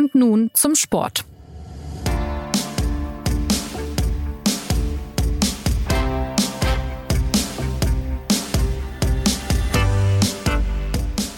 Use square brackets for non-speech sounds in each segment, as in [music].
Und nun zum Sport.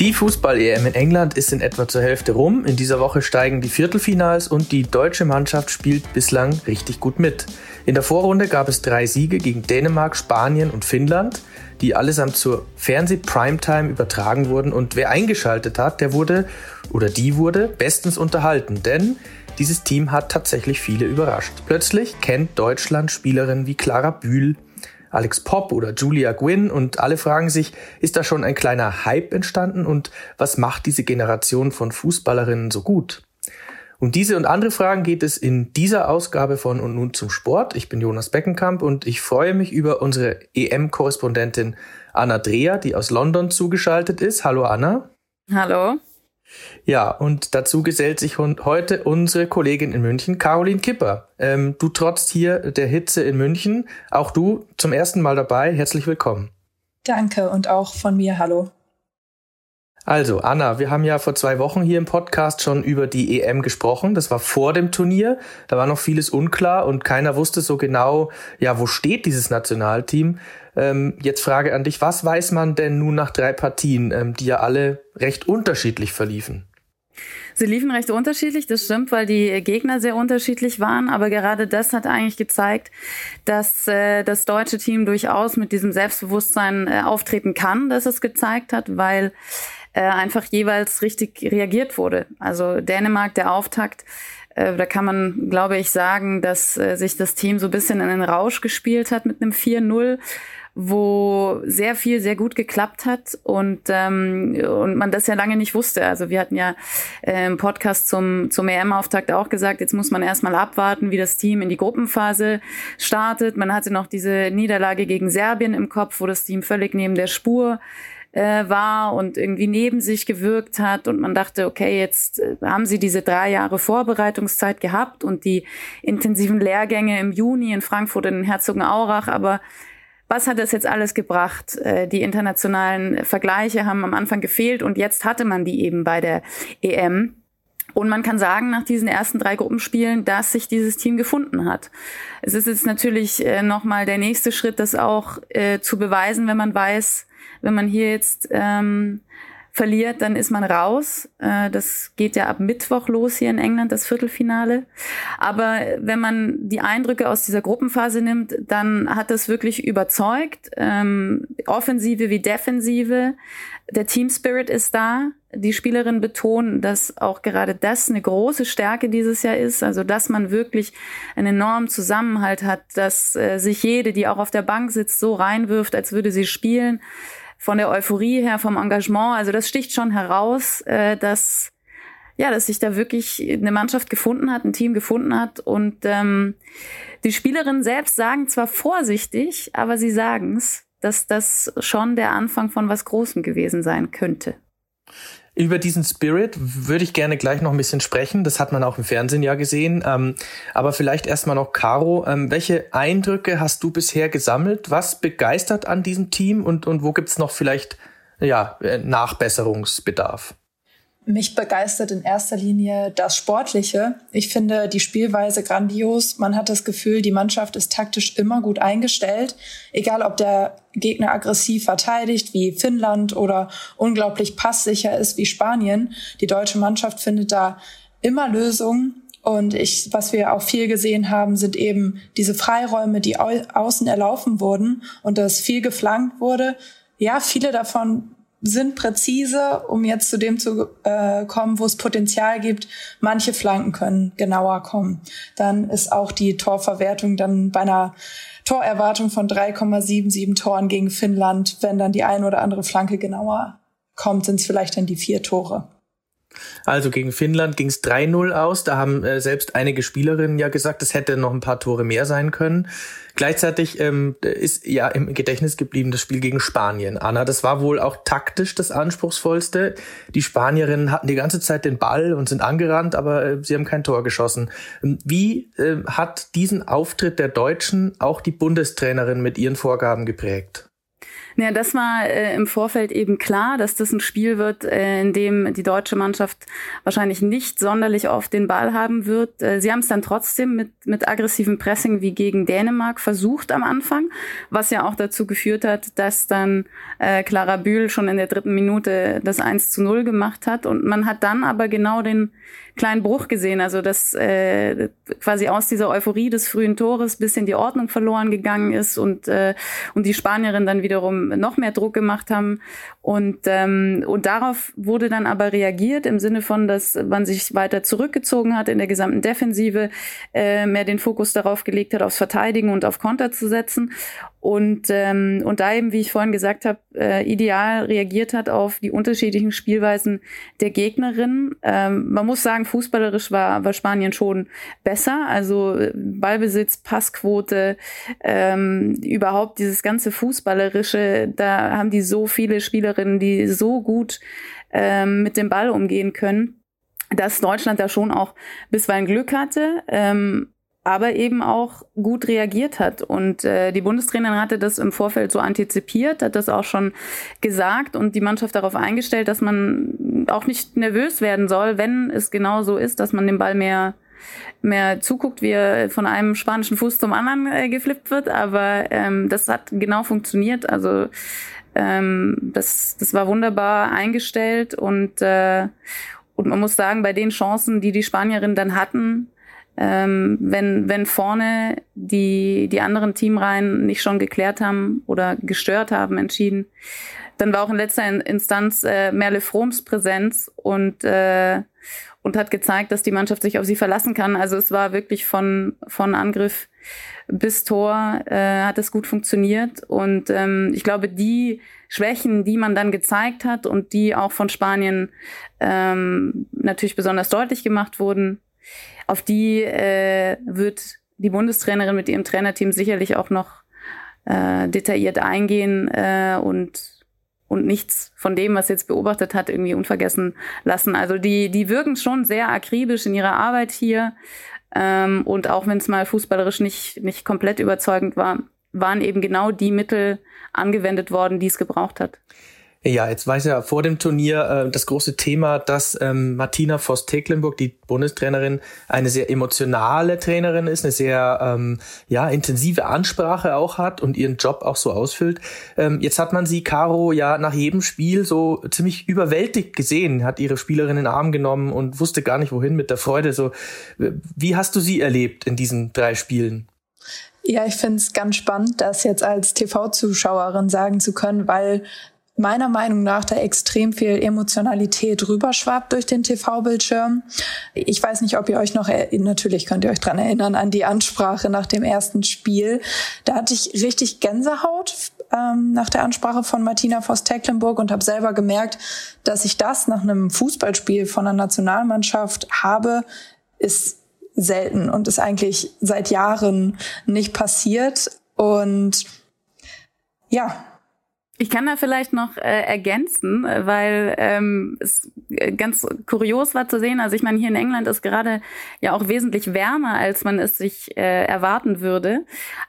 Die Fußball-EM in England ist in etwa zur Hälfte rum. In dieser Woche steigen die Viertelfinals und die deutsche Mannschaft spielt bislang richtig gut mit. In der Vorrunde gab es drei Siege gegen Dänemark, Spanien und Finnland, die allesamt zur Fernseh-Primetime übertragen wurden. Und wer eingeschaltet hat, der wurde oder die wurde bestens unterhalten, denn dieses Team hat tatsächlich viele überrascht. Plötzlich kennt Deutschland Spielerinnen wie Clara Bühl, Alex Pop oder Julia Gwynn und alle fragen sich, ist da schon ein kleiner Hype entstanden und was macht diese Generation von Fußballerinnen so gut? Um diese und andere Fragen geht es in dieser Ausgabe von Und nun zum Sport. Ich bin Jonas Beckenkamp und ich freue mich über unsere EM-Korrespondentin Anna Dreher, die aus London zugeschaltet ist. Hallo Anna. Hallo. Ja, und dazu gesellt sich heute unsere Kollegin in München, Caroline Kipper. Ähm, du trotzt hier der Hitze in München. Auch du zum ersten Mal dabei. Herzlich willkommen. Danke und auch von mir Hallo. Also, Anna, wir haben ja vor zwei Wochen hier im Podcast schon über die EM gesprochen. Das war vor dem Turnier. Da war noch vieles unklar und keiner wusste so genau, ja, wo steht dieses Nationalteam. Ähm, jetzt Frage an dich, was weiß man denn nun nach drei Partien, ähm, die ja alle recht unterschiedlich verliefen? Sie liefen recht unterschiedlich, das stimmt, weil die Gegner sehr unterschiedlich waren. Aber gerade das hat eigentlich gezeigt, dass äh, das deutsche Team durchaus mit diesem Selbstbewusstsein äh, auftreten kann, dass es gezeigt hat, weil äh, einfach jeweils richtig reagiert wurde. Also Dänemark, der Auftakt, äh, da kann man, glaube ich, sagen, dass äh, sich das Team so ein bisschen in den Rausch gespielt hat mit einem 4-0 wo sehr viel sehr gut geklappt hat und ähm, und man das ja lange nicht wusste. Also wir hatten ja äh, im Podcast zum zum EM-Auftakt auch gesagt, jetzt muss man erstmal abwarten, wie das Team in die Gruppenphase startet. Man hatte noch diese Niederlage gegen Serbien im Kopf, wo das Team völlig neben der Spur äh, war und irgendwie neben sich gewirkt hat und man dachte, okay, jetzt äh, haben sie diese drei Jahre Vorbereitungszeit gehabt und die intensiven Lehrgänge im Juni in Frankfurt in Herzogenaurach, aber was hat das jetzt alles gebracht? Äh, die internationalen Vergleiche haben am Anfang gefehlt und jetzt hatte man die eben bei der EM. Und man kann sagen, nach diesen ersten drei Gruppenspielen, dass sich dieses Team gefunden hat. Es ist jetzt natürlich äh, nochmal der nächste Schritt, das auch zu beweisen, wenn man weiß, wenn man hier jetzt ähm, verliert, dann ist man raus. Äh, das geht ja ab Mittwoch los hier in England, das Viertelfinale. Aber wenn man die Eindrücke aus dieser Gruppenphase nimmt, dann hat das wirklich überzeugt. Ähm, Offensive wie Defensive. Der Team Spirit ist da. Die Spielerinnen betonen, dass auch gerade das eine große Stärke dieses Jahr ist. Also, dass man wirklich einen enormen Zusammenhalt hat, dass äh, sich jede, die auch auf der Bank sitzt, so reinwirft, als würde sie spielen von der Euphorie her, vom Engagement. Also das sticht schon heraus, äh, dass ja, dass sich da wirklich eine Mannschaft gefunden hat, ein Team gefunden hat und ähm, die Spielerinnen selbst sagen zwar vorsichtig, aber sie sagen es, dass das schon der Anfang von was Großem gewesen sein könnte. Über diesen Spirit würde ich gerne gleich noch ein bisschen sprechen. Das hat man auch im Fernsehen ja gesehen. Ähm, aber vielleicht erstmal noch, Caro, ähm, welche Eindrücke hast du bisher gesammelt? Was begeistert an diesem Team und, und wo gibt's noch vielleicht ja, äh, Nachbesserungsbedarf? Mich begeistert in erster Linie das Sportliche. Ich finde die Spielweise grandios. Man hat das Gefühl, die Mannschaft ist taktisch immer gut eingestellt. Egal, ob der Gegner aggressiv verteidigt, wie Finnland, oder unglaublich passsicher ist, wie Spanien. Die deutsche Mannschaft findet da immer Lösungen. Und ich, was wir auch viel gesehen haben, sind eben diese Freiräume, die au außen erlaufen wurden und dass viel geflankt wurde. Ja, viele davon sind präzise, um jetzt zu dem zu äh, kommen, wo es Potenzial gibt. Manche Flanken können genauer kommen. Dann ist auch die Torverwertung dann bei einer Torerwartung von 3,77 Toren gegen Finnland, wenn dann die eine oder andere Flanke genauer kommt, sind es vielleicht dann die vier Tore. Also gegen Finnland ging es 3-0 aus. Da haben äh, selbst einige Spielerinnen ja gesagt, es hätte noch ein paar Tore mehr sein können. Gleichzeitig ähm, ist ja im Gedächtnis geblieben das Spiel gegen Spanien. Anna, das war wohl auch taktisch das anspruchsvollste. Die Spanierinnen hatten die ganze Zeit den Ball und sind angerannt, aber äh, sie haben kein Tor geschossen. Ähm, wie äh, hat diesen Auftritt der Deutschen auch die Bundestrainerin mit ihren Vorgaben geprägt? Ja, das war äh, im Vorfeld eben klar, dass das ein Spiel wird, äh, in dem die deutsche Mannschaft wahrscheinlich nicht sonderlich oft den Ball haben wird. Äh, sie haben es dann trotzdem mit, mit aggressivem Pressing wie gegen Dänemark versucht am Anfang, was ja auch dazu geführt hat, dass dann äh, Clara Bühl schon in der dritten Minute das 1 zu 0 gemacht hat. Und man hat dann aber genau den kleinen Bruch gesehen, also dass äh, quasi aus dieser Euphorie des frühen Tores bisschen die Ordnung verloren gegangen ist und, äh, und die Spanierin dann wiederum noch mehr Druck gemacht haben. Und, ähm, und darauf wurde dann aber reagiert im Sinne von, dass man sich weiter zurückgezogen hat in der gesamten Defensive, äh, mehr den Fokus darauf gelegt hat, aufs Verteidigen und auf Konter zu setzen und, ähm, und da eben, wie ich vorhin gesagt habe, äh, ideal reagiert hat auf die unterschiedlichen Spielweisen der Gegnerin. Ähm, man muss sagen, fußballerisch war, war Spanien schon besser. Also äh, Ballbesitz, Passquote, ähm, überhaupt dieses ganze Fußballerische, da haben die so viele Spielerinnen, die so gut ähm, mit dem Ball umgehen können dass Deutschland da schon auch bisweilen Glück hatte. Ähm, aber eben auch gut reagiert hat. Und äh, die Bundestrainerin hatte das im Vorfeld so antizipiert, hat das auch schon gesagt und die Mannschaft darauf eingestellt, dass man auch nicht nervös werden soll, wenn es genau so ist, dass man den Ball mehr mehr zuguckt, wie er von einem spanischen Fuß zum anderen äh, geflippt wird. Aber ähm, das hat genau funktioniert. Also ähm, das, das war wunderbar eingestellt und äh, und man muss sagen, bei den Chancen, die die Spanierinnen dann hatten, ähm, wenn, wenn vorne die, die anderen Teamreihen nicht schon geklärt haben oder gestört haben, entschieden, dann war auch in letzter Instanz äh, Merle Froms Präsenz und, äh, und hat gezeigt, dass die Mannschaft sich auf sie verlassen kann. Also es war wirklich von, von Angriff bis Tor äh, hat es gut funktioniert. Und ähm, ich glaube, die Schwächen, die man dann gezeigt hat und die auch von Spanien ähm, natürlich besonders deutlich gemacht wurden, auf die äh, wird die Bundestrainerin mit ihrem Trainerteam sicherlich auch noch äh, detailliert eingehen äh, und und nichts von dem, was jetzt beobachtet hat, irgendwie unvergessen lassen. Also die, die wirken schon sehr akribisch in ihrer Arbeit hier. Ähm, und auch wenn es mal fußballerisch nicht, nicht komplett überzeugend war, waren eben genau die Mittel angewendet worden, die es gebraucht hat. Ja, jetzt weiß ja vor dem Turnier äh, das große Thema, dass ähm, Martina Voss-Tecklenburg, die Bundestrainerin, eine sehr emotionale Trainerin ist, eine sehr ähm, ja intensive Ansprache auch hat und ihren Job auch so ausfüllt. Ähm, jetzt hat man sie, Caro, ja nach jedem Spiel so ziemlich überwältigt gesehen, hat ihre Spielerin in den Arm genommen und wusste gar nicht wohin mit der Freude. So, wie hast du sie erlebt in diesen drei Spielen? Ja, ich finde es ganz spannend, das jetzt als TV-Zuschauerin sagen zu können, weil meiner Meinung nach da extrem viel Emotionalität rüberschwappt durch den TV-Bildschirm. Ich weiß nicht, ob ihr euch noch, natürlich könnt ihr euch dran erinnern, an die Ansprache nach dem ersten Spiel. Da hatte ich richtig Gänsehaut ähm, nach der Ansprache von Martina Voss-Tecklenburg und habe selber gemerkt, dass ich das nach einem Fußballspiel von einer Nationalmannschaft habe, ist selten und ist eigentlich seit Jahren nicht passiert. Und ja, ich kann da vielleicht noch äh, ergänzen, weil ähm, es äh, ganz kurios war zu sehen. Also ich meine, hier in England ist gerade ja auch wesentlich wärmer, als man es sich äh, erwarten würde.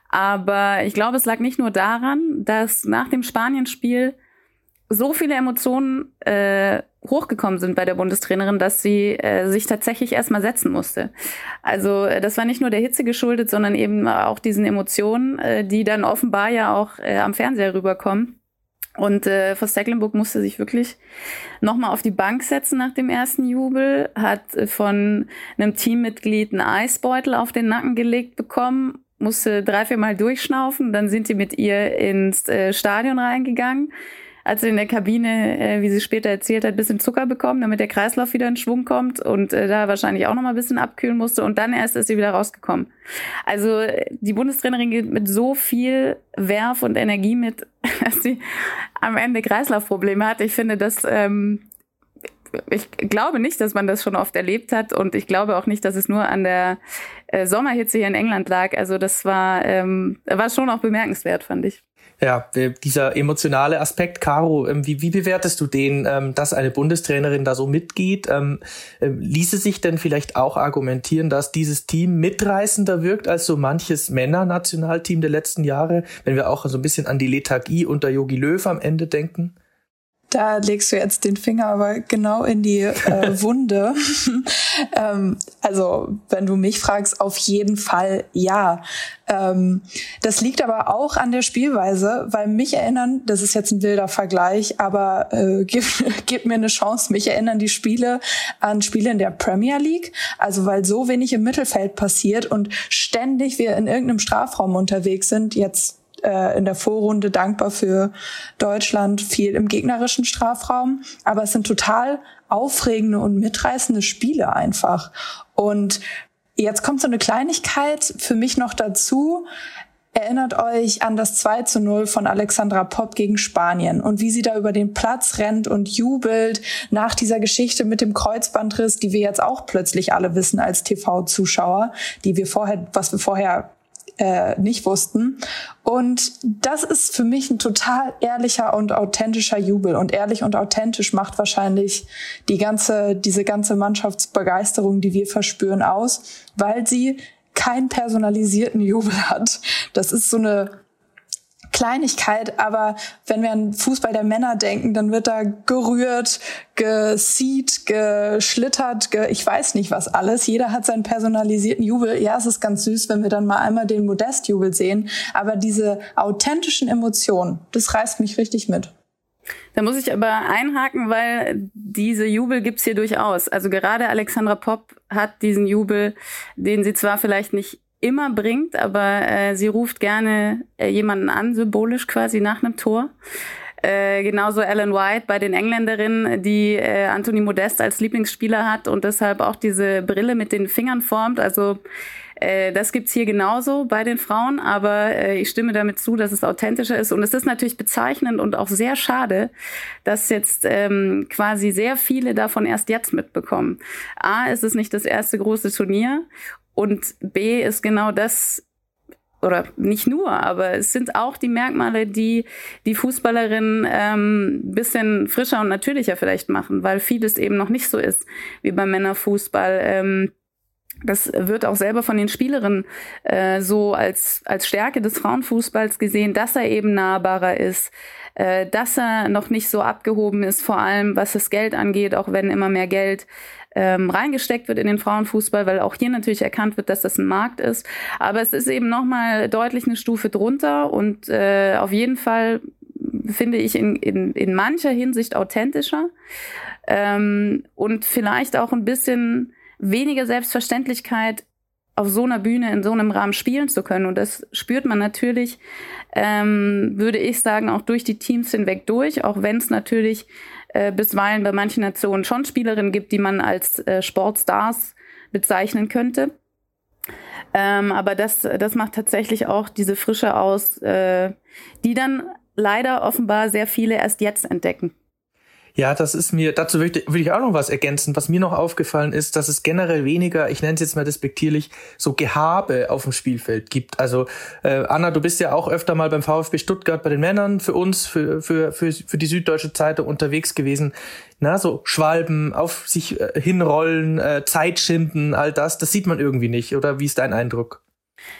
Aber ich glaube, es lag nicht nur daran, dass nach dem Spanienspiel so viele Emotionen äh, hochgekommen sind bei der Bundestrainerin, dass sie äh, sich tatsächlich erstmal setzen musste. Also äh, das war nicht nur der Hitze geschuldet, sondern eben auch diesen Emotionen, äh, die dann offenbar ja auch äh, am Fernseher rüberkommen. Und äh, Voss Tecklenburg musste sich wirklich nochmal auf die Bank setzen nach dem ersten Jubel, hat äh, von einem Teammitglied einen Eisbeutel auf den Nacken gelegt bekommen, musste drei, vier Mal durchschnaufen, dann sind sie mit ihr ins äh, Stadion reingegangen als sie in der Kabine, äh, wie sie später erzählt hat, bisschen Zucker bekommen, damit der Kreislauf wieder in Schwung kommt und äh, da wahrscheinlich auch noch mal ein bisschen abkühlen musste und dann erst ist sie wieder rausgekommen. Also die Bundestrainerin geht mit so viel Werf und Energie mit, [laughs] dass sie am Ende Kreislaufprobleme hat. Ich finde, das ähm, ich glaube nicht, dass man das schon oft erlebt hat und ich glaube auch nicht, dass es nur an der äh, Sommerhitze hier in England lag. Also das war, ähm, war schon auch bemerkenswert, fand ich. Ja, dieser emotionale Aspekt, Caro, ähm, wie, wie bewertest du den, ähm, dass eine Bundestrainerin da so mitgeht? Ähm, ließe sich denn vielleicht auch argumentieren, dass dieses Team mitreißender wirkt als so manches Männernationalteam der letzten Jahre, wenn wir auch so ein bisschen an die Lethargie unter Yogi Löw am Ende denken? Da legst du jetzt den Finger aber genau in die äh, [laughs] Wunde. [laughs] ähm, also, wenn du mich fragst, auf jeden Fall ja. Ähm, das liegt aber auch an der Spielweise, weil mich erinnern, das ist jetzt ein wilder Vergleich, aber äh, [laughs] gib, gib mir eine Chance, mich erinnern die Spiele an Spiele in der Premier League. Also, weil so wenig im Mittelfeld passiert und ständig wir in irgendeinem Strafraum unterwegs sind, jetzt äh, in der Vorrunde dankbar für Deutschland, viel im gegnerischen Strafraum. Aber es sind total aufregende und mitreißende Spiele einfach. Und jetzt kommt so eine Kleinigkeit für mich noch dazu. Erinnert euch an das 2 zu 0 von Alexandra Popp gegen Spanien und wie sie da über den Platz rennt und jubelt nach dieser Geschichte mit dem Kreuzbandriss, die wir jetzt auch plötzlich alle wissen als TV-Zuschauer, die wir vorher, was wir vorher äh, nicht wussten. Und das ist für mich ein total ehrlicher und authentischer Jubel. Und ehrlich und authentisch macht wahrscheinlich die ganze, diese ganze Mannschaftsbegeisterung, die wir verspüren, aus, weil sie keinen personalisierten Jubel hat. Das ist so eine Kleinigkeit, aber wenn wir an Fußball der Männer denken, dann wird da gerührt, gesieht, geschlittert, ge ich weiß nicht was alles. Jeder hat seinen personalisierten Jubel. Ja, es ist ganz süß, wenn wir dann mal einmal den Modestjubel sehen, aber diese authentischen Emotionen, das reißt mich richtig mit. Da muss ich aber einhaken, weil diese Jubel gibt's hier durchaus. Also gerade Alexandra Popp hat diesen Jubel, den sie zwar vielleicht nicht immer bringt, aber äh, sie ruft gerne äh, jemanden an, symbolisch quasi nach einem Tor. Äh, genauso Ellen White bei den Engländerinnen, die äh, Anthony Modest als Lieblingsspieler hat und deshalb auch diese Brille mit den Fingern formt. Also äh, das gibt's hier genauso bei den Frauen, aber äh, ich stimme damit zu, dass es authentischer ist. Und es ist natürlich bezeichnend und auch sehr schade, dass jetzt ähm, quasi sehr viele davon erst jetzt mitbekommen. A, ist es nicht das erste große Turnier und B ist genau das, oder nicht nur, aber es sind auch die Merkmale, die die Fußballerinnen ähm, bisschen frischer und natürlicher vielleicht machen, weil vieles eben noch nicht so ist wie beim Männerfußball. Ähm, das wird auch selber von den Spielerinnen äh, so als, als Stärke des Frauenfußballs gesehen, dass er eben nahbarer ist, äh, dass er noch nicht so abgehoben ist, vor allem was das Geld angeht, auch wenn immer mehr Geld ähm, reingesteckt wird in den Frauenfußball, weil auch hier natürlich erkannt wird, dass das ein Markt ist. Aber es ist eben nochmal deutlich eine Stufe drunter und äh, auf jeden Fall finde ich in, in, in mancher Hinsicht authentischer ähm, und vielleicht auch ein bisschen weniger Selbstverständlichkeit auf so einer Bühne in so einem Rahmen spielen zu können. Und das spürt man natürlich, ähm, würde ich sagen, auch durch die Teams hinweg durch, auch wenn es natürlich äh, bisweilen bei manchen Nationen schon Spielerinnen gibt, die man als äh, Sportstars bezeichnen könnte. Ähm, aber das, das macht tatsächlich auch diese Frische aus, äh, die dann leider offenbar sehr viele erst jetzt entdecken. Ja, das ist mir, dazu würde ich, auch noch was ergänzen. Was mir noch aufgefallen ist, dass es generell weniger, ich nenne es jetzt mal despektierlich, so Gehabe auf dem Spielfeld gibt. Also äh, Anna, du bist ja auch öfter mal beim VfB Stuttgart bei den Männern für uns, für, für, für, für die Süddeutsche Zeitung unterwegs gewesen. Na, so Schwalben, auf sich äh, hinrollen, äh, Zeit schinden, all das, das sieht man irgendwie nicht. Oder wie ist dein Eindruck?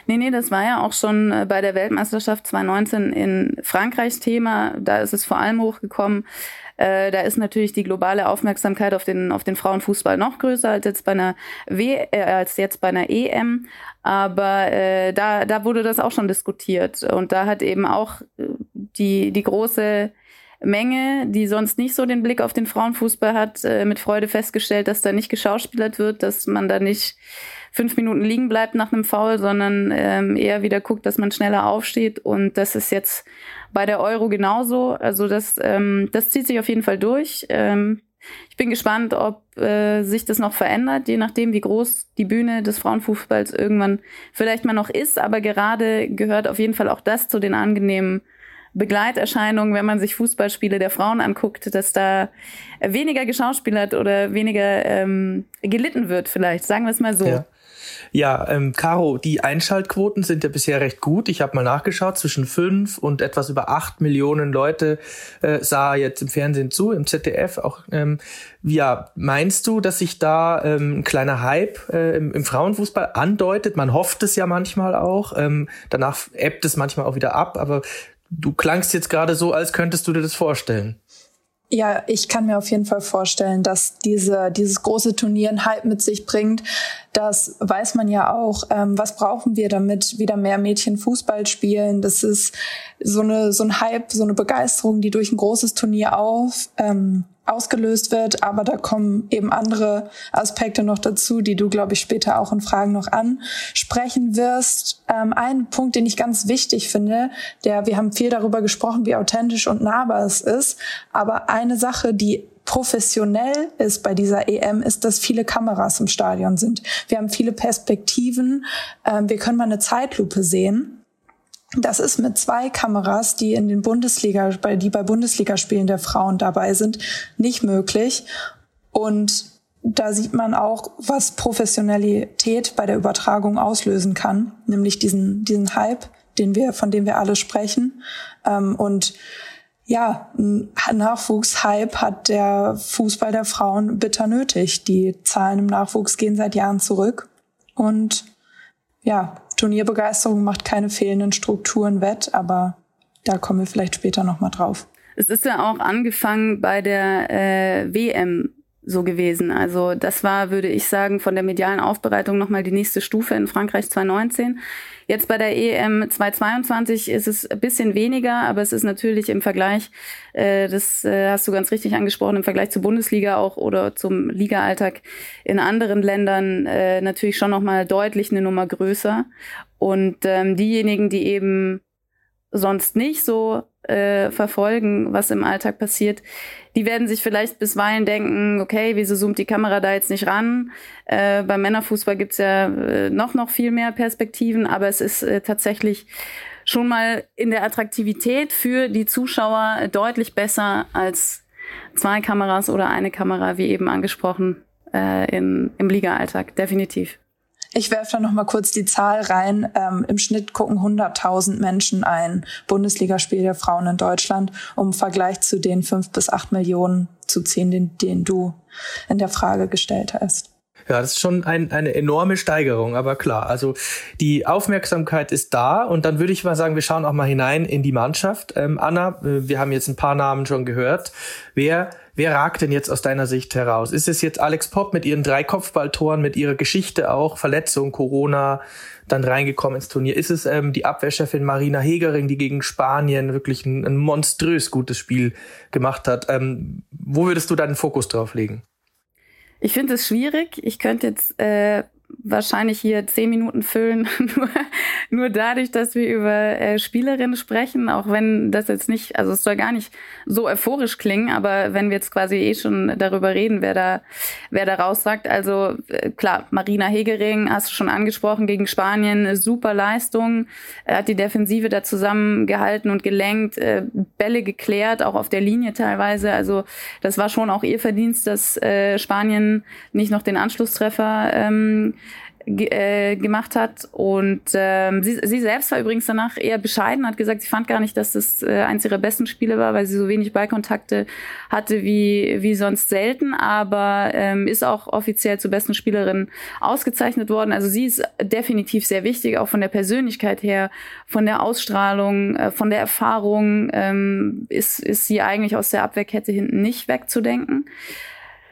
Nee, nee, das war ja auch schon äh, bei der Weltmeisterschaft 2019 in Frankreichs Thema. Da ist es vor allem hochgekommen. Äh, da ist natürlich die globale Aufmerksamkeit auf den, auf den Frauenfußball noch größer als jetzt bei einer w äh, als jetzt bei einer EM. Aber äh, da, da wurde das auch schon diskutiert. Und da hat eben auch äh, die, die große Menge, die sonst nicht so den Blick auf den Frauenfußball hat, äh, mit Freude festgestellt, dass da nicht geschauspielert wird, dass man da nicht fünf Minuten liegen bleibt nach einem Foul, sondern ähm, eher wieder guckt, dass man schneller aufsteht. Und das ist jetzt bei der Euro genauso. Also das, ähm, das zieht sich auf jeden Fall durch. Ähm, ich bin gespannt, ob äh, sich das noch verändert, je nachdem, wie groß die Bühne des Frauenfußballs irgendwann vielleicht mal noch ist. Aber gerade gehört auf jeden Fall auch das zu den angenehmen Begleiterscheinung, wenn man sich Fußballspiele der Frauen anguckt, dass da weniger geschauspielert oder weniger ähm, gelitten wird, vielleicht, sagen wir es mal so. Ja. Ja, ähm, Caro, die Einschaltquoten sind ja bisher recht gut. Ich habe mal nachgeschaut, zwischen fünf und etwas über acht Millionen Leute äh, sah jetzt im Fernsehen zu, im ZDF. Auch ähm, ja, meinst du, dass sich da ähm, ein kleiner Hype äh, im, im Frauenfußball andeutet? Man hofft es ja manchmal auch. Ähm, danach ebbt es manchmal auch wieder ab, aber du klangst jetzt gerade so, als könntest du dir das vorstellen. Ja, ich kann mir auf jeden Fall vorstellen, dass diese, dieses große Turnier einen Hype mit sich bringt. Das weiß man ja auch. Ähm, was brauchen wir, damit wieder mehr Mädchen Fußball spielen? Das ist so eine so ein Hype, so eine Begeisterung, die durch ein großes Turnier auf ähm, ausgelöst wird. Aber da kommen eben andere Aspekte noch dazu, die du, glaube ich, später auch in Fragen noch ansprechen wirst. Ähm, ein Punkt, den ich ganz wichtig finde, der, wir haben viel darüber gesprochen, wie authentisch und nahbar es ist. Aber eine Sache, die professionell ist bei dieser EM, ist, dass viele Kameras im Stadion sind. Wir haben viele Perspektiven. Ähm, wir können mal eine Zeitlupe sehen. Das ist mit zwei Kameras, die in den Bundesliga, die bei Bundesligaspielen der Frauen dabei sind, nicht möglich. Und da sieht man auch, was Professionalität bei der Übertragung auslösen kann, nämlich diesen, diesen Hype, den wir, von dem wir alle sprechen. Ähm, und ja, Nachwuchshype hat der Fußball der Frauen bitter nötig. Die Zahlen im Nachwuchs gehen seit Jahren zurück. Und ja, Turnierbegeisterung macht keine fehlenden Strukturen wett, aber da kommen wir vielleicht später nochmal drauf. Es ist ja auch angefangen bei der äh, WM so gewesen. Also das war, würde ich sagen, von der medialen Aufbereitung nochmal die nächste Stufe in Frankreich 2019. Jetzt bei der EM 2022 ist es ein bisschen weniger, aber es ist natürlich im Vergleich, äh, das äh, hast du ganz richtig angesprochen, im Vergleich zur Bundesliga auch oder zum Liga-Alltag in anderen Ländern äh, natürlich schon nochmal deutlich eine Nummer größer. Und ähm, diejenigen, die eben sonst nicht so äh, verfolgen, was im Alltag passiert, die werden sich vielleicht bisweilen denken, okay, wieso zoomt die Kamera da jetzt nicht ran? Äh, beim Männerfußball gibt's ja äh, noch, noch viel mehr Perspektiven, aber es ist äh, tatsächlich schon mal in der Attraktivität für die Zuschauer deutlich besser als zwei Kameras oder eine Kamera, wie eben angesprochen, äh, in, im Liga-Alltag, definitiv. Ich werfe da noch mal kurz die Zahl rein. Ähm, Im Schnitt gucken 100.000 Menschen ein Bundesligaspiel der Frauen in Deutschland, um im Vergleich zu den fünf bis acht Millionen zu ziehen, den, den du in der Frage gestellt hast. Ja, das ist schon ein, eine enorme Steigerung, aber klar, also die Aufmerksamkeit ist da und dann würde ich mal sagen, wir schauen auch mal hinein in die Mannschaft. Ähm, Anna, äh, wir haben jetzt ein paar Namen schon gehört. Wer, wer ragt denn jetzt aus deiner Sicht heraus? Ist es jetzt Alex Popp mit ihren drei Kopfballtoren, mit ihrer Geschichte auch, Verletzung, Corona, dann reingekommen ins Turnier? Ist es ähm, die Abwehrchefin Marina Hegering, die gegen Spanien wirklich ein, ein monströs gutes Spiel gemacht hat? Ähm, wo würdest du deinen Fokus drauf legen? Ich finde es schwierig. Ich könnte jetzt äh, wahrscheinlich hier zehn Minuten füllen, [laughs] nur, nur dadurch, dass wir über äh, Spielerinnen sprechen, auch wenn das jetzt nicht, also es soll gar nicht so euphorisch klingen, aber wenn wir jetzt quasi eh schon darüber reden, wer da, wer da raussagt, also äh, klar, Marina Hegering hast du schon angesprochen, gegen Spanien, super Leistung, er hat die Defensive da zusammengehalten und gelenkt, äh, Bälle geklärt, auch auf der Linie teilweise, also das war schon auch ihr Verdienst, dass äh, Spanien nicht noch den Anschlusstreffer ähm, äh, gemacht hat. Und ähm, sie, sie selbst war übrigens danach eher bescheiden, hat gesagt, sie fand gar nicht, dass das äh, eins ihrer besten Spiele war, weil sie so wenig Ballkontakte hatte wie, wie sonst selten, aber ähm, ist auch offiziell zur besten Spielerin ausgezeichnet worden. Also sie ist definitiv sehr wichtig, auch von der Persönlichkeit her, von der Ausstrahlung, äh, von der Erfahrung ähm, ist, ist sie eigentlich aus der Abwehrkette hinten nicht wegzudenken.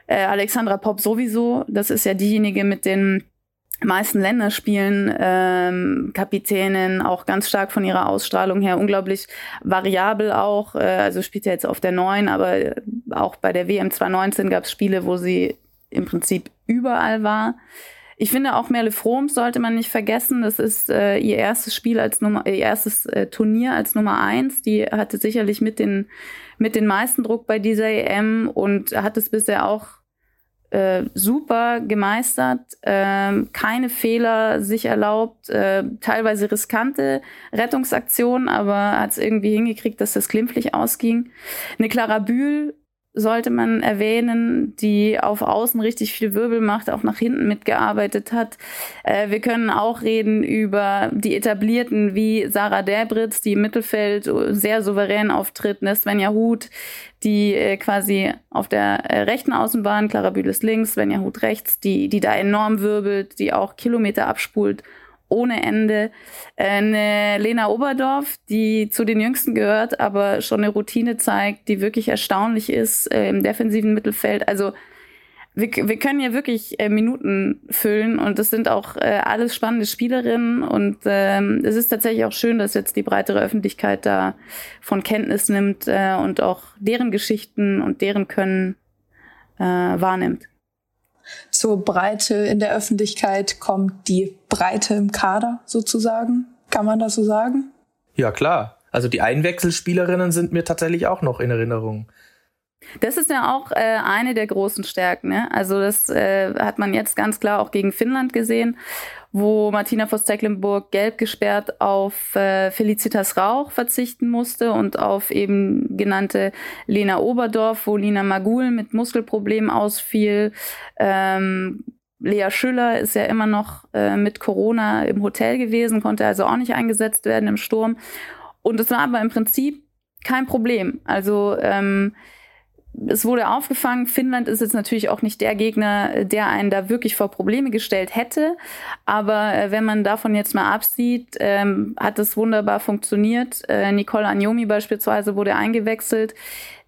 Äh, Alexandra Popp sowieso, das ist ja diejenige mit den meisten Länderspielen ähm, Kapitänin, auch ganz stark von ihrer Ausstrahlung her, unglaublich variabel auch, äh, also spielt ja jetzt auf der neuen, aber auch bei der WM 2019 gab es Spiele, wo sie im Prinzip überall war. Ich finde auch Merle Froms sollte man nicht vergessen. Das ist äh, ihr erstes Spiel als Nummer, ihr erstes äh, Turnier als Nummer eins. Die hatte sicherlich mit den mit den meisten Druck bei dieser EM und hat es bisher auch äh, super gemeistert, äh, keine Fehler sich erlaubt, äh, teilweise riskante Rettungsaktionen, aber hat es irgendwie hingekriegt, dass das glimpflich ausging. Eine Clara Bühl sollte man erwähnen, die auf Außen richtig viel Wirbel macht, auch nach hinten mitgearbeitet hat. Äh, wir können auch reden über die etablierten wie Sarah Derbritz, die im Mittelfeld sehr souverän auftritt, ne, Svenja Huth, die äh, quasi auf der äh, rechten Außenbahn, Clara Bühles links, Svenja Huth rechts, die, die da enorm wirbelt, die auch Kilometer abspult ohne Ende. Eine Lena Oberdorf, die zu den Jüngsten gehört, aber schon eine Routine zeigt, die wirklich erstaunlich ist äh, im defensiven Mittelfeld. Also wir, wir können ja wirklich äh, Minuten füllen und das sind auch äh, alles spannende Spielerinnen und ähm, es ist tatsächlich auch schön, dass jetzt die breitere Öffentlichkeit da von Kenntnis nimmt äh, und auch deren Geschichten und deren Können äh, wahrnimmt zur Breite in der Öffentlichkeit kommt die Breite im Kader sozusagen. Kann man das so sagen? Ja, klar. Also die Einwechselspielerinnen sind mir tatsächlich auch noch in Erinnerung. Das ist ja auch äh, eine der großen Stärken. Ne? Also das äh, hat man jetzt ganz klar auch gegen Finnland gesehen wo Martina Voss-Tecklenburg gelb gesperrt auf äh, Felicitas Rauch verzichten musste und auf eben genannte Lena Oberdorf, wo Lina Magul mit Muskelproblemen ausfiel. Ähm, Lea Schüller ist ja immer noch äh, mit Corona im Hotel gewesen, konnte also auch nicht eingesetzt werden im Sturm. Und es war aber im Prinzip kein Problem. Also ähm, es wurde aufgefangen. Finnland ist jetzt natürlich auch nicht der Gegner, der einen da wirklich vor Probleme gestellt hätte. Aber äh, wenn man davon jetzt mal absieht, ähm, hat es wunderbar funktioniert. Äh, Nicole Agnomi beispielsweise wurde eingewechselt.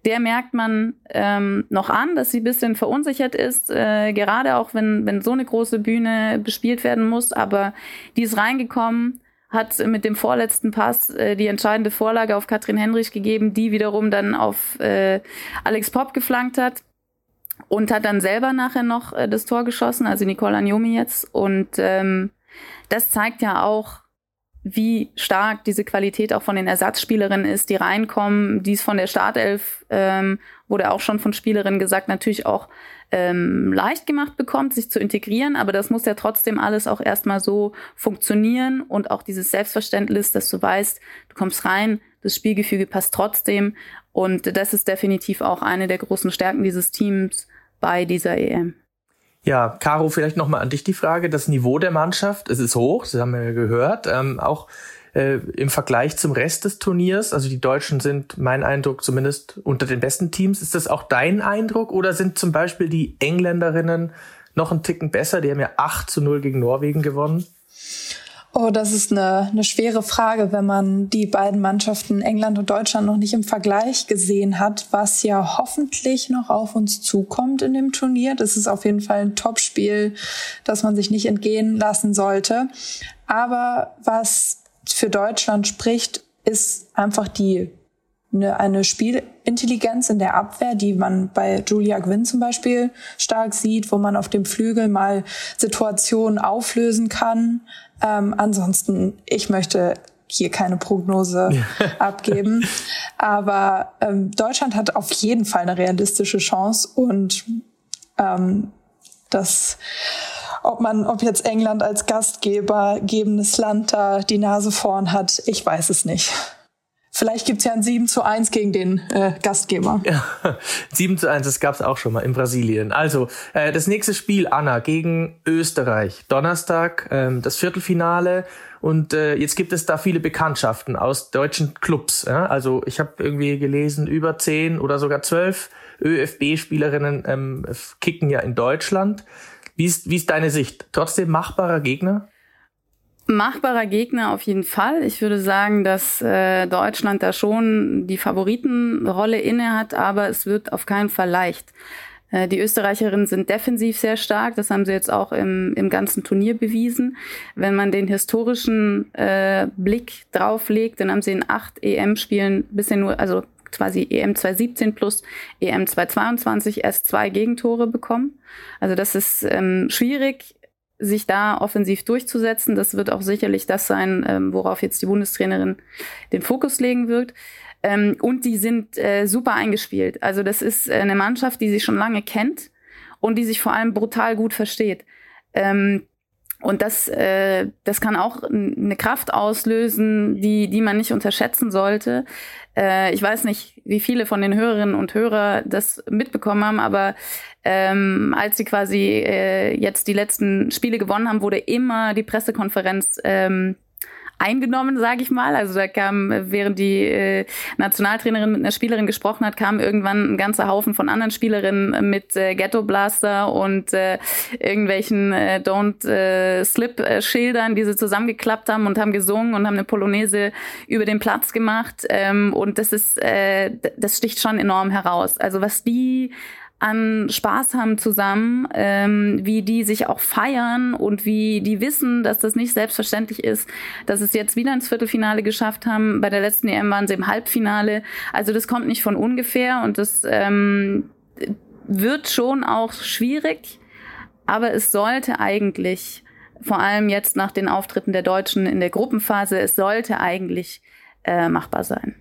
Der merkt man ähm, noch an, dass sie bisschen verunsichert ist, äh, gerade auch wenn, wenn so eine große Bühne bespielt werden muss. Aber die ist reingekommen, hat mit dem vorletzten Pass äh, die entscheidende Vorlage auf Katrin Henrich gegeben, die wiederum dann auf äh, Alex Popp geflankt hat und hat dann selber nachher noch äh, das Tor geschossen, also Nicole Agnomi jetzt. Und ähm, das zeigt ja auch, wie stark diese Qualität auch von den Ersatzspielerinnen ist, die reinkommen. Dies von der Startelf ähm, wurde auch schon von Spielerinnen gesagt, natürlich auch ähm, leicht gemacht bekommt, sich zu integrieren, aber das muss ja trotzdem alles auch erstmal so funktionieren und auch dieses Selbstverständnis, dass du weißt, du kommst rein, das Spielgefüge passt trotzdem und das ist definitiv auch eine der großen Stärken dieses Teams bei dieser EM. Ja, Caro, vielleicht nochmal an dich die Frage. Das Niveau der Mannschaft, es ist hoch, das haben wir ja gehört. Ähm, auch äh, im Vergleich zum Rest des Turniers, also die Deutschen sind, mein Eindruck zumindest, unter den besten Teams. Ist das auch dein Eindruck oder sind zum Beispiel die Engländerinnen noch einen Ticken besser? Die haben ja 8 zu 0 gegen Norwegen gewonnen. Oh, das ist eine, eine schwere Frage, wenn man die beiden Mannschaften England und Deutschland noch nicht im Vergleich gesehen hat, was ja hoffentlich noch auf uns zukommt in dem Turnier. Das ist auf jeden Fall ein Topspiel, das man sich nicht entgehen lassen sollte. Aber was für Deutschland spricht, ist einfach die eine, eine Spielintelligenz in der Abwehr, die man bei Julia Gwynn zum Beispiel stark sieht, wo man auf dem Flügel mal Situationen auflösen kann. Ähm, ansonsten, ich möchte hier keine Prognose [laughs] abgeben. Aber ähm, Deutschland hat auf jeden Fall eine realistische Chance und ähm, das ob man, ob jetzt England als Gastgeber, gebendes Land da die Nase vorn hat, ich weiß es nicht. Vielleicht gibt's ja ein 7 zu 1 gegen den äh, Gastgeber. Ja, [laughs] 7 zu 1, das gab's auch schon mal in Brasilien. Also, äh, das nächste Spiel, Anna, gegen Österreich. Donnerstag, ähm, das Viertelfinale. Und äh, jetzt gibt es da viele Bekanntschaften aus deutschen Clubs. Ja? Also ich habe irgendwie gelesen, über 10 oder sogar 12 ÖFB-Spielerinnen ähm, kicken ja in Deutschland. Wie ist, wie ist deine Sicht? Trotzdem machbarer Gegner? Machbarer Gegner auf jeden Fall. Ich würde sagen, dass äh, Deutschland da schon die Favoritenrolle inne hat, aber es wird auf keinen Fall leicht. Äh, die Österreicherinnen sind defensiv sehr stark, das haben sie jetzt auch im, im ganzen Turnier bewiesen. Wenn man den historischen äh, Blick drauflegt, dann haben sie in acht EM-Spielen bisher nur, also quasi EM 2017 plus EM 2022 erst zwei Gegentore bekommen. Also das ist ähm, schwierig, sich da offensiv durchzusetzen. Das wird auch sicherlich das sein, ähm, worauf jetzt die Bundestrainerin den Fokus legen wird. Ähm, und die sind äh, super eingespielt. Also das ist eine Mannschaft, die sich schon lange kennt und die sich vor allem brutal gut versteht. Ähm, und das, äh, das kann auch eine Kraft auslösen, die, die man nicht unterschätzen sollte. Äh, ich weiß nicht, wie viele von den Hörerinnen und Hörern das mitbekommen haben, aber ähm, als sie quasi äh, jetzt die letzten Spiele gewonnen haben, wurde immer die Pressekonferenz ähm, eingenommen, sage ich mal. Also da kam, während die äh, Nationaltrainerin mit einer Spielerin gesprochen hat, kam irgendwann ein ganzer Haufen von anderen Spielerinnen mit äh, Ghetto Blaster und äh, irgendwelchen äh, Don't äh, Slip äh, Schildern, die sie zusammengeklappt haben und haben gesungen und haben eine Polonaise über den Platz gemacht. Ähm, und das ist, äh, das sticht schon enorm heraus. Also was die an Spaß haben zusammen, ähm, wie die sich auch feiern und wie die wissen, dass das nicht selbstverständlich ist, dass es jetzt wieder ins Viertelfinale geschafft haben. Bei der letzten EM waren sie im Halbfinale. Also das kommt nicht von ungefähr und das ähm, wird schon auch schwierig, aber es sollte eigentlich, vor allem jetzt nach den Auftritten der Deutschen in der Gruppenphase, es sollte eigentlich äh, machbar sein.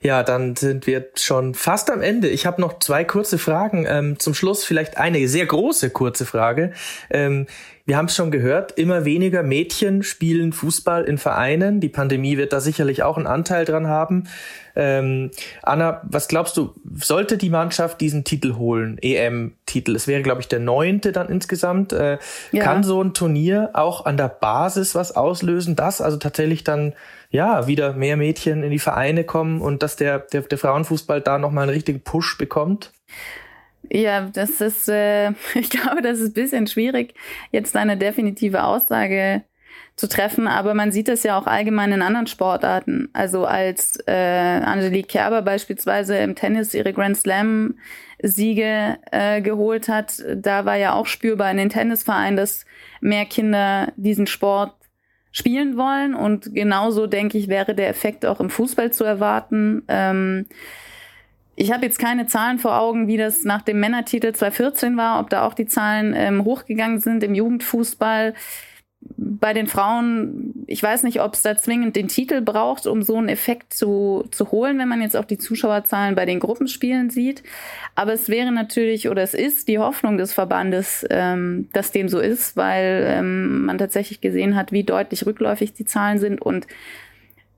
Ja, dann sind wir schon fast am Ende. Ich habe noch zwei kurze Fragen. Ähm, zum Schluss vielleicht eine sehr große kurze Frage. Ähm, wir haben es schon gehört, immer weniger Mädchen spielen Fußball in Vereinen. Die Pandemie wird da sicherlich auch einen Anteil dran haben. Ähm, Anna, was glaubst du, sollte die Mannschaft diesen Titel holen, EM-Titel? Es wäre, glaube ich, der neunte dann insgesamt. Äh, ja. Kann so ein Turnier auch an der Basis was auslösen, dass also tatsächlich dann ja wieder mehr Mädchen in die Vereine kommen und dass der, der, der Frauenfußball da nochmal einen richtigen Push bekommt? Ja, das ist, äh, [laughs] ich glaube, das ist ein bisschen schwierig, jetzt eine definitive Aussage zu treffen, aber man sieht das ja auch allgemein in anderen Sportarten. Also als äh, Angelique Kerber beispielsweise im Tennis ihre Grand Slam Siege äh, geholt hat, da war ja auch spürbar in den Tennisvereinen, dass mehr Kinder diesen Sport spielen wollen und genauso denke ich wäre der Effekt auch im Fußball zu erwarten. Ähm, ich habe jetzt keine Zahlen vor Augen, wie das nach dem Männertitel 2014 war, ob da auch die Zahlen ähm, hochgegangen sind im Jugendfußball. Bei den Frauen, ich weiß nicht, ob es da zwingend den Titel braucht, um so einen Effekt zu, zu holen, wenn man jetzt auch die Zuschauerzahlen bei den Gruppenspielen sieht. Aber es wäre natürlich oder es ist die Hoffnung des Verbandes, ähm, dass dem so ist, weil ähm, man tatsächlich gesehen hat, wie deutlich rückläufig die Zahlen sind und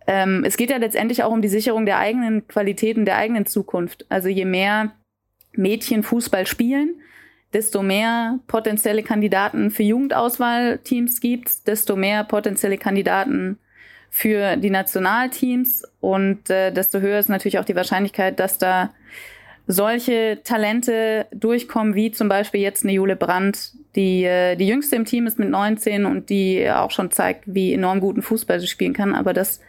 ähm, es geht ja letztendlich auch um die Sicherung der eigenen Qualitäten, der eigenen Zukunft. Also je mehr Mädchen Fußball spielen, desto mehr potenzielle Kandidaten für Jugendauswahlteams gibt, desto mehr potenzielle Kandidaten für die Nationalteams und äh, desto höher ist natürlich auch die Wahrscheinlichkeit, dass da solche Talente durchkommen, wie zum Beispiel jetzt eine Jule Brandt, die äh, die jüngste im Team ist mit 19 und die auch schon zeigt, wie enorm guten Fußball sie spielen kann. Aber das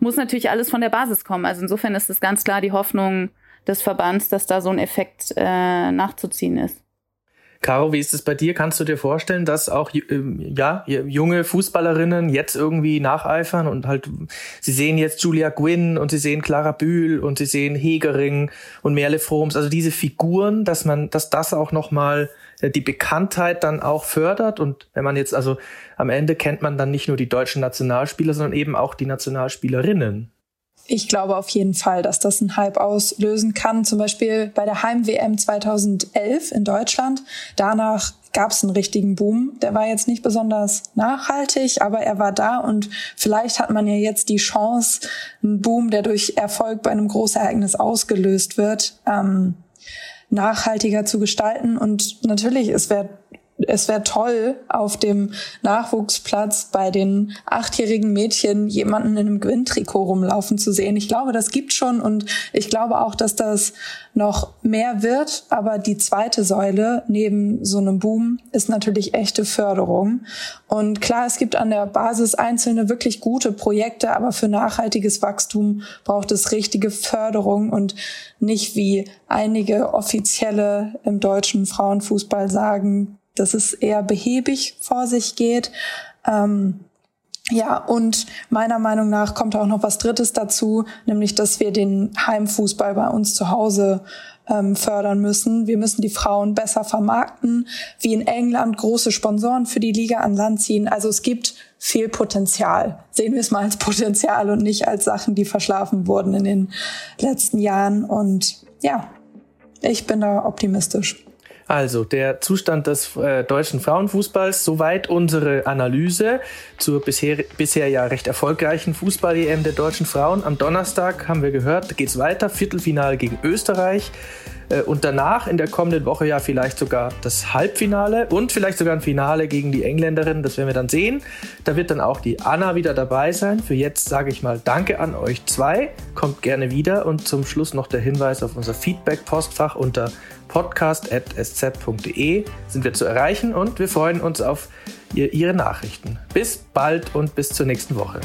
muss natürlich alles von der Basis kommen. Also insofern ist es ganz klar die Hoffnung des Verbands, dass da so ein Effekt äh, nachzuziehen ist. Caro, wie ist es bei dir? Kannst du dir vorstellen, dass auch ähm, ja junge Fußballerinnen jetzt irgendwie nacheifern und halt sie sehen jetzt Julia Gwynn und sie sehen Clara Bühl und sie sehen Hegering und Merle Froms, also diese Figuren, dass man, dass das auch noch mal äh, die Bekanntheit dann auch fördert und wenn man jetzt also am Ende kennt man dann nicht nur die deutschen Nationalspieler, sondern eben auch die Nationalspielerinnen. Ich glaube auf jeden Fall, dass das einen Hype auslösen kann. Zum Beispiel bei der Heim-WM 2011 in Deutschland. Danach gab es einen richtigen Boom. Der war jetzt nicht besonders nachhaltig, aber er war da und vielleicht hat man ja jetzt die Chance, einen Boom, der durch Erfolg bei einem Großereignis ausgelöst wird, ähm, nachhaltiger zu gestalten. Und natürlich, es wäre es wäre toll, auf dem Nachwuchsplatz bei den achtjährigen Mädchen jemanden in einem Gwyn-Trikot rumlaufen zu sehen. Ich glaube, das gibt schon und ich glaube auch, dass das noch mehr wird. Aber die zweite Säule neben so einem Boom ist natürlich echte Förderung. Und klar, es gibt an der Basis einzelne wirklich gute Projekte, aber für nachhaltiges Wachstum braucht es richtige Förderung und nicht wie einige Offizielle im deutschen Frauenfußball sagen, dass es eher behäbig vor sich geht. Ähm, ja, und meiner Meinung nach kommt auch noch was Drittes dazu, nämlich dass wir den Heimfußball bei uns zu Hause ähm, fördern müssen. Wir müssen die Frauen besser vermarkten, wie in England große Sponsoren für die Liga an Land ziehen. Also es gibt viel Potenzial. Sehen wir es mal als Potenzial und nicht als Sachen, die verschlafen wurden in den letzten Jahren. Und ja, ich bin da optimistisch. Also der Zustand des äh, deutschen Frauenfußballs, soweit unsere Analyse zur bisher, bisher ja recht erfolgreichen Fußball-EM der deutschen Frauen. Am Donnerstag haben wir gehört, geht es weiter, Viertelfinale gegen Österreich. Äh, und danach in der kommenden Woche ja vielleicht sogar das Halbfinale und vielleicht sogar ein Finale gegen die Engländerin. Das werden wir dann sehen. Da wird dann auch die Anna wieder dabei sein. Für jetzt sage ich mal Danke an euch zwei. Kommt gerne wieder und zum Schluss noch der Hinweis auf unser Feedback-Postfach unter podcast.sz.de sind wir zu erreichen und wir freuen uns auf Ihre Nachrichten. Bis bald und bis zur nächsten Woche.